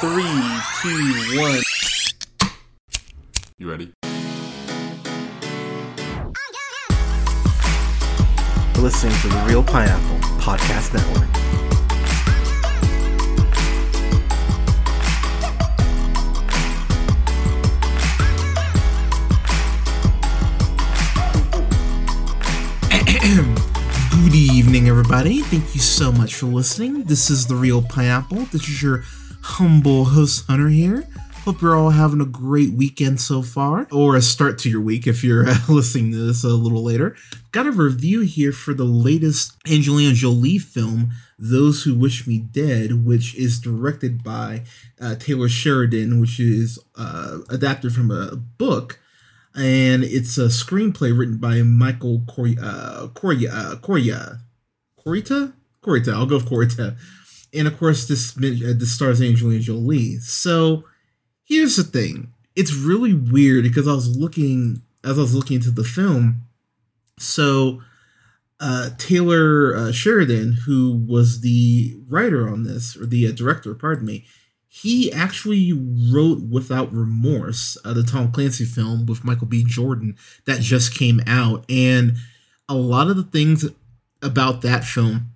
Three, two, one. You ready? You're listening to the Reel Pineapple Podcast Network. Good evening, everybody. Thank you so much for listening. This is The Reel Pineapple. This is your humble host, Hunter, here. Hope you're all having a great weekend so far, or a start to your week if you're uh, listening to this a little later. Got a review here for the latest Angelina Jolie film, Those Who Wish Me Dead, which is directed by uh, Taylor Sheridan, which is uh, adapted from a book and it's a screenplay written by Michael Coria, uh, Coria, uh, Coria, Corita, Corita. I'll go with Corita, and of course this uh, this stars Angelina Jolie. So here's the thing: it's really weird because I was looking as I was looking into the film. So uh, Taylor uh, Sheridan, who was the writer on this or the uh, director, pardon me, he actually wrote Without Remorse, uh, the Tom Clancy film with Michael B. Jordan that just came out. And a lot of the things about that film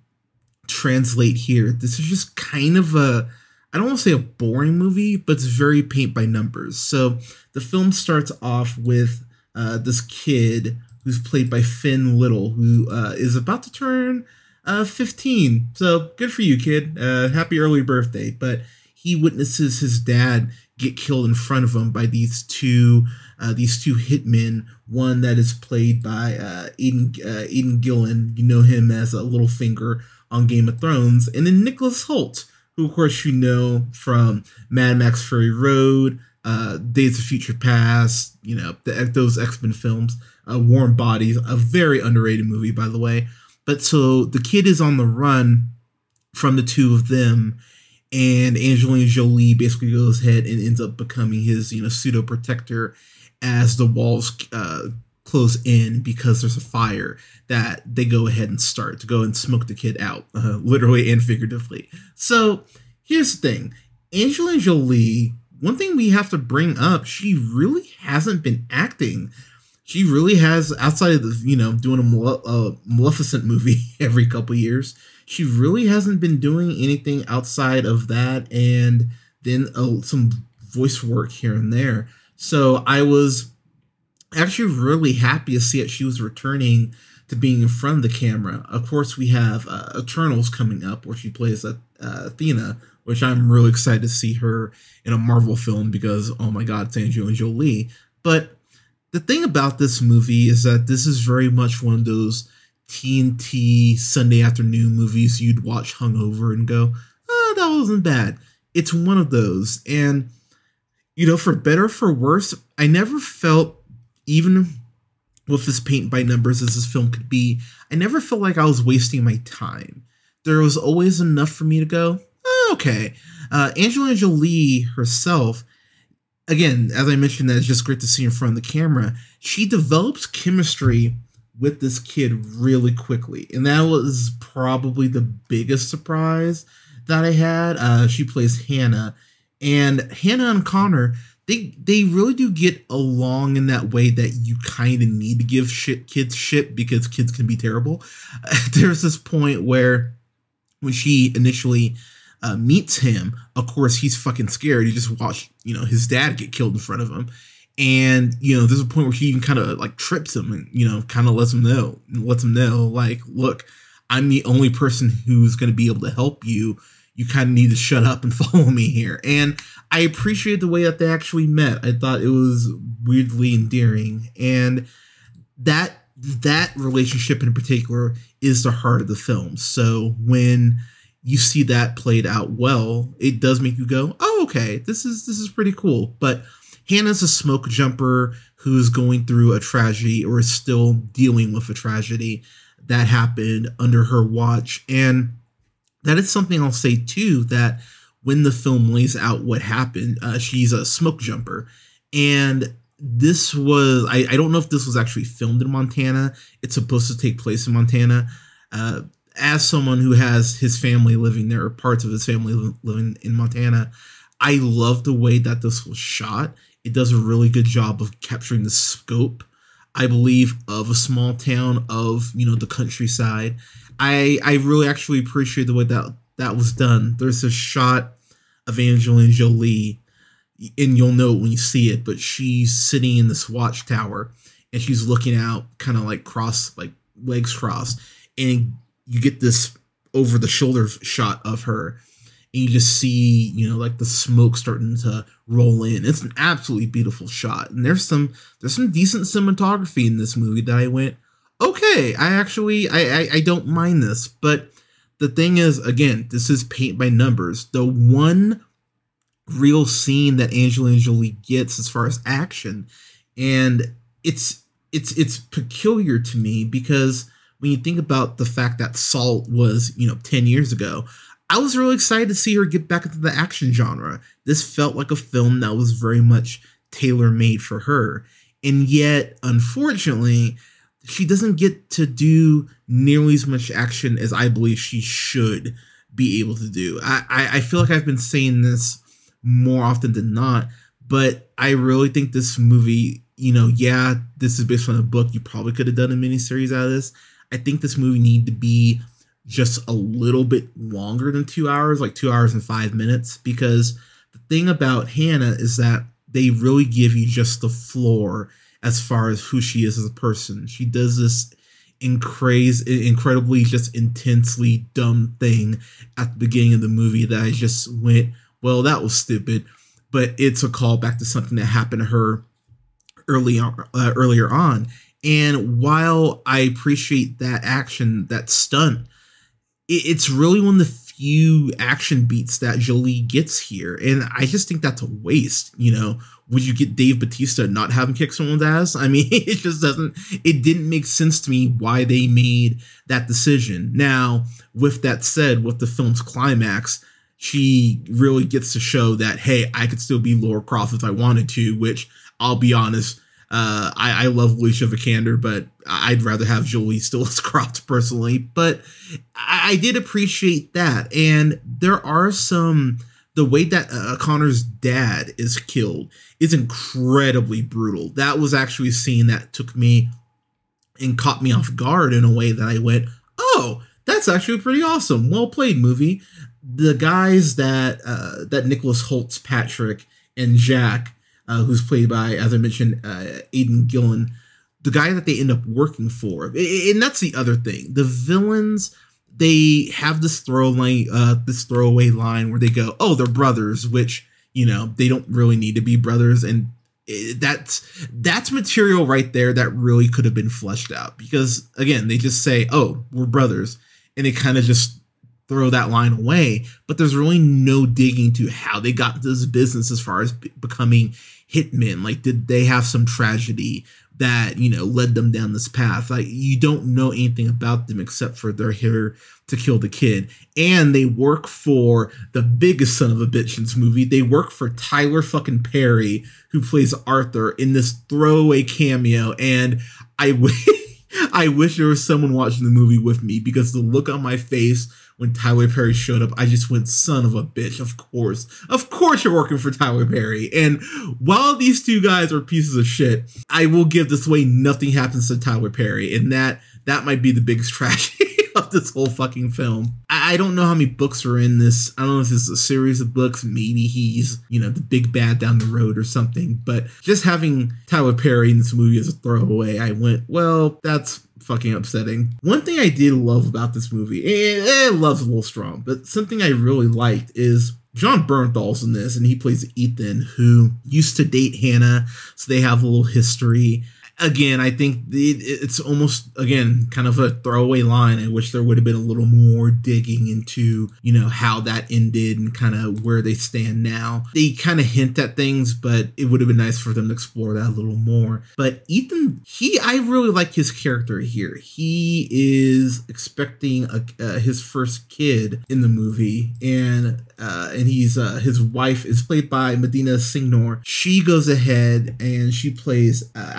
translate here. This is just kind of a, I don't want to say a boring movie, but it's very paint by numbers. So the film starts off with uh, this kid who's played by Finn Little, who uh, is about to turn uh, 15. So good for you, kid. Uh, happy early birthday. But he witnesses his dad get killed in front of him by these two uh, these two hitmen. One that is played by uh, Aidan uh, Aidan Gillen. You know him as a Littlefinger on Game of Thrones, and then Nicholas Hoult, who of course you know from Mad Max Fury Road, uh, Days of Future Past. You know the, those X Men films. Uh, Warm Bodies, a very underrated movie by the way. But so the kid is on the run from the two of them and Angelina Jolie basically goes ahead and ends up becoming his you know pseudo protector as the walls uh, close in because there's a fire that they go ahead and start to go and smoke the kid out, uh, literally and figuratively. So here's the thing, Angelina Jolie. One thing we have to bring up, she really hasn't been acting. She really has, outside of the, you know, doing a, Male- a Maleficent movie every couple years she really hasn't been doing anything outside of that and then uh, some voice work here and there. So I was actually really happy to see that she was returning to being in front of the camera. Of course, we have uh, Eternals coming up where she plays uh, Athena, which I'm really excited to see her in a Marvel film because, oh my god, it's Angelina Jolie. But the thing about this movie is that this is very much one of those TNT Sunday afternoon movies you'd watch hungover and go, oh, that wasn't bad. It's one of those. And, you know, for better for worse, I never felt, even with this paint by numbers as this film could be, I never felt like I was wasting my time. There was always enough for me to go, oh, okay. Uh, Angelina Jolie herself, again, as I mentioned, that's just great to see in front of the camera. She develops chemistry with this kid really quickly. And that was probably the biggest surprise that I had. Uh, she plays Hannah. And Hannah and Connor, they they really do get along in that way that you kind of need to give shit kids shit because kids can be terrible. There's this point where when she initially uh, meets him, of course he's fucking scared. He just watched you know his dad get killed in front of him, and you know there's a point where he even kind of like trips him and you know kind of lets him know lets him know like look i'm the only person who's going to be able to help you you kind of need to shut up and follow me here. And i appreciate the way that they actually met. I thought it was weirdly endearing. And that that relationship in particular is the heart of the film. So when you see that played out well it does make you go oh okay this is this is pretty cool. But Hannah's a smoke jumper who's going through a tragedy or is still dealing with a tragedy that happened under her watch. And that is something I'll say too that when the film lays out what happened, uh, she's a smoke jumper. And this was, I, I don't know if this was actually filmed in Montana. It's supposed to take place in Montana. Uh, as someone who has his family living there, or parts of his family living in Montana, I love the way that this was shot. It does a really good job of capturing the scope, I believe, of a small town of you know the countryside. I I really actually appreciate the way that that was done. There's a shot of Angelina Jolie, and you'll know when you see it, but she's sitting in this watchtower and she's looking out, kind of like cross, like legs crossed, and you get this over the shoulder shot of her and you just see you know like the smoke starting to roll in it's an absolutely beautiful shot and there's some there's some decent cinematography in this movie that i went okay i actually i i, I don't mind this but the thing is again this is paint by numbers the one real scene that angelina jolie gets as far as action and it's it's it's peculiar to me because when you think about the fact that Salt was, you know, 10 years ago, I was really excited to see her get back into the action genre. This felt like a film that was very much tailor made for her. And yet, unfortunately, she doesn't get to do nearly as much action as I believe she should be able to do. I, I, I feel like I've been saying this more often than not, but I really think this movie, you know, yeah, this is based on a book. You probably could have done a miniseries out of this. I think this movie need to be just a little bit longer than two hours, like two hours and five minutes, because the thing about Hannah is that they really give you just the floor as far as who she is as a person. She does this incrazy, incredibly, just intensely dumb thing at the beginning of the movie that I just went, well, that was stupid, but it's a callback to something that happened to her early on, uh, earlier on. And while I appreciate that action, that stunt it's really one of the few action beats that Jolie gets here. And I just think that's a waste. You know, would you get Dave Batista not having kick someone's ass? I mean, it just doesn't, it didn't make sense to me why they made that decision. Now, with that said, with the film's climax, she really gets to show that, hey, I could still be Laura Croft if I wanted to, which I'll be honest, uh, I, I love Alicia Vikander, but I'd rather have Jolie still as Croft personally. But I, I, did appreciate that, and there are some. The way that uh, Connor's dad is killed is incredibly brutal. That was actually a scene that took me and caught me off guard in a way that I went, "Oh, that's actually pretty awesome. Well played, movie." The guys that uh, that Nicholas Hoult's, Patrick and Jack uh, who's played by, as I mentioned, uh, Aidan Gillen, the guy that they end up working for. And that's the other thing. The villains, they have this throwaway, uh, this throwaway line where they go, "Oh, they're brothers," which you know they don't really need to be brothers, and that's that's material right there that really could have been fleshed out because again they just say oh we're brothers and they kind of just throw that line away but there's really no digging to how they got into this business as far as becoming hitmen? Like, did they have some tragedy that, you know, led them down this path? Like, you don't know anything about them except for they're here to kill the kid. And they work for the biggest son of a bitch in this movie. They work for Tyler fucking Perry, who plays Arthur in this throwaway cameo. And I wish. I wish there was someone watching the movie with me because the look on my face when Tyler Perry showed up, I just went, son of a bitch. Of course. Of course you're working for Tyler Perry. And while these two guys are pieces of shit, I will give this way nothing happens to Tyler Perry. And that that might be the biggest tragedy this whole fucking film. I, I, don't know how many books are in this. I don't know if this is a series of books. Maybe he's, you know, the big bad down the road or something. But just having Tyler Perry in this movie as a throwaway, I went, well, that's fucking upsetting. One thing I did love about this movie, and it loves strong, but something I really liked is Jon Bernthal's in this, and he plays Ethan, who used to date Hannah, so they have a little history again, I think it's almost again kind of a throwaway line. I wish there would have been a little more digging into you know how that ended and kind of where they stand now. They kind of hint at things, but it would have been nice for them to explore that a little more. But Ethan, he I really like his character here. He is expecting a, uh, his first kid in the movie, and uh, and he's uh, his wife is played by Medina Senghore. She goes ahead and she plays uh,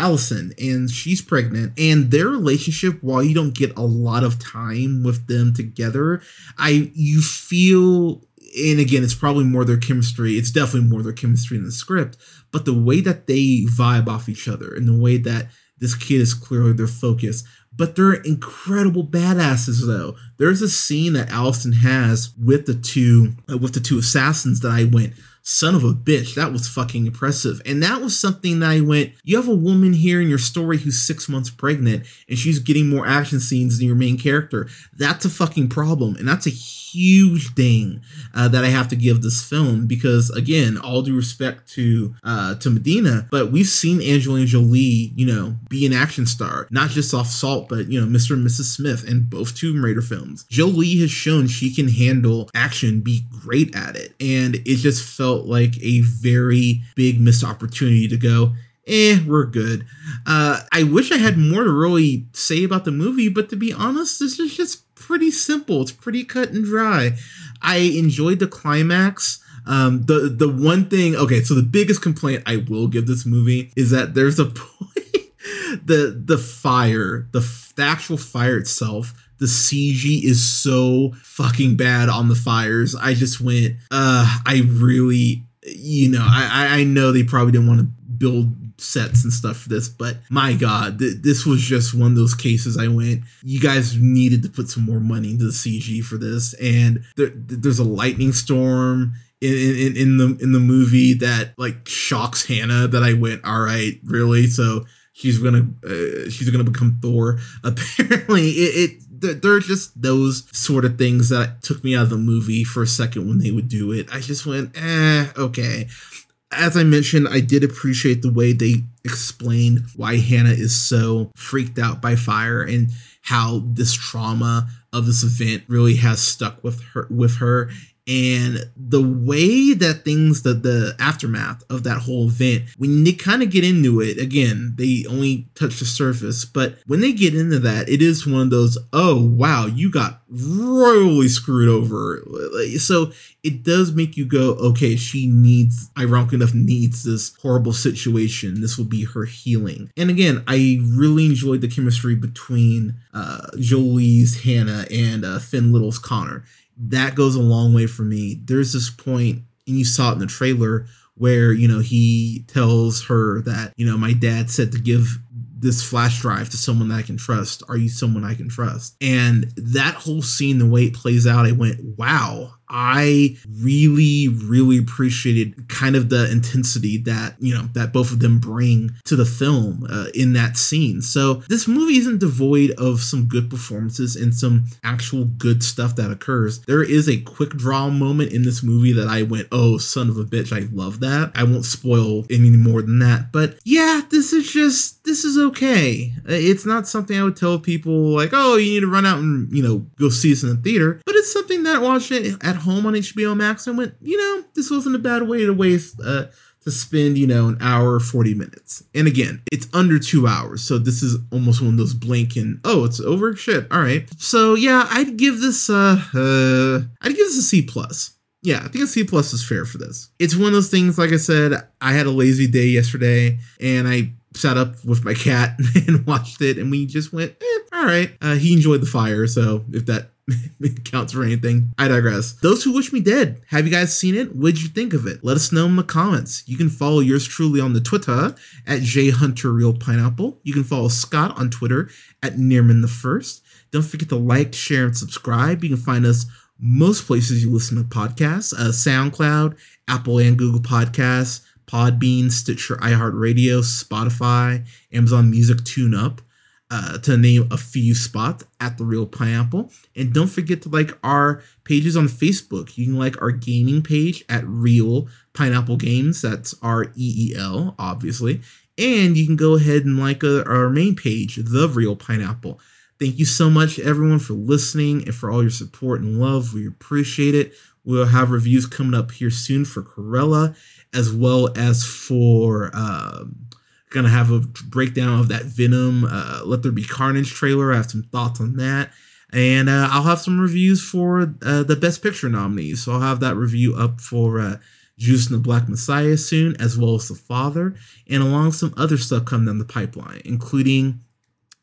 And she's pregnant and their relationship while you don't get a lot of time with them together i you feel and again, it's probably more their chemistry. It's definitely more their chemistry in the script, but the way that they vibe off each other and the way that this kid is clearly their focus. But they're incredible badasses, though. There's a scene that Allison has with the two uh, with the two assassins that I went, son of a bitch, that was fucking impressive. And that was something that I went, you have a woman here in your story who's six months pregnant and she's getting more action scenes than your main character. That's a fucking problem. And that's a huge thing uh, that I have to give this film because, again, all due respect to uh, to Medina, but we've seen Angelina Jolie, you know, be an action star, not just off Salt, but you know, Mr. and Mrs. Smith and both Tomb Raider films. Jolie has shown she can handle action, be great at it, and it just felt felt like a very big missed opportunity to go, eh, we're good. Uh, I wish I had more to really say about the movie, but to be honest, this is just pretty simple. It's pretty cut and dry. I enjoyed the climax. Um, the the one thing, okay, so the biggest complaint I will give this movie is that there's a point, the the fire, the, the actual fire itself the CG is so fucking bad on the fires. I just went, uh, I really, you know, I, I know they probably didn't want to build sets and stuff for this, but my God, th- this was just one of those cases I went, you guys needed to put some more money into the CG for this. And there, there's a lightning storm in, in, in the in the movie that like shocks Hannah that I went, all right, really? So she's gonna uh, she's gonna become Thor. Apparently, it, it there are just those sort of things that took me out of the movie for a second when they would do it. I just went, eh, okay. As I mentioned, I did appreciate the way they explained why Hannah is so freaked out by fire and how this trauma of this event really has stuck with her with her and the way that things the the aftermath of that whole event when they kind of get into it again they only touch the surface but when they get into that it is one of those oh wow you got royally screwed over. So it does make you go okay she needs ironic enough needs this horrible situation. This will be her healing. And again i really enjoyed the chemistry between uh jolie's hannah and uh, finn little's connor that goes a long way for me. There's this point, and you saw it in the trailer, where, you know, he tells her that, you know, my dad said to give this flash drive to someone that I can trust. Are you someone I can trust? And that whole scene, the way it plays out, I went, wow, I really, really appreciated kind of the intensity that, you know, that both of them bring to the film uh, in that scene. So this movie isn't devoid of some good performances and some actual good stuff that occurs. There is a quick draw moment in this movie that I went, oh, son of a bitch, I love that. I won't spoil any more than that. But yeah, this is just, this is okay. It's not something I would tell people like, oh, you need to run out and, you know, go see this in the theater. But it's something that watching it at home on HBO Max and went, you know, this wasn't a bad way to waste uh, to spend, you know, an hour 40 minutes. And again, it's under two hours. So this is almost one of those blink and oh, it's over. Shit. All right. So yeah, I'd give this uh, uh I'd give this a C plus. Yeah, I think a C plus is fair for this. It's one of those things, like I said, I had a lazy day yesterday and I sat up with my cat and watched it and we just went, eh, all right. Uh, he enjoyed the fire, so if that counts for anything. I digress. Those who wish me dead, have you guys seen it? What'd you think of it? Let us know in the comments. You can follow yours truly on the Twitter at jhunterreelpineapple. You can follow Scott on Twitter at Nearman the First. Don't forget to like, share, and subscribe. You can find us most places you listen to podcasts: uh, SoundCloud, Apple and Google Podcasts, Podbean, Stitcher, iHeartRadio, Spotify, Amazon Music, TuneUp uh, to name a few spots at the Reel Pineapple. And don't forget to like our pages on Facebook. You can like our gaming page at Reel Pineapple Games. That's R E E L, obviously. And you can go ahead and like uh, our main page, The Reel Pineapple. Thank you so much, everyone, for listening and for all your support and love. We appreciate it. We'll have reviews coming up here soon for Cruella as well as for. Um, gonna have a breakdown of that Venom uh, Let There Be Carnage trailer. I have some thoughts on that. And uh, I'll have some reviews for uh, the Best Picture nominees. So I'll have that review up for uh, Judas and the Black Messiah soon, as well as The Father, and along with some other stuff coming down the pipeline, including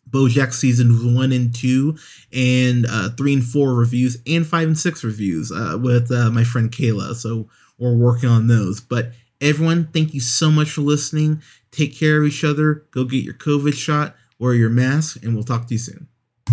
BoJack season one and two, and uh, three and four reviews, and five and six reviews uh, with uh, my friend Kayla. So we're working on those. But everyone, thank you so much for listening. Take care of each other. Go get your COVID shot, wear your mask, and we'll talk to you soon.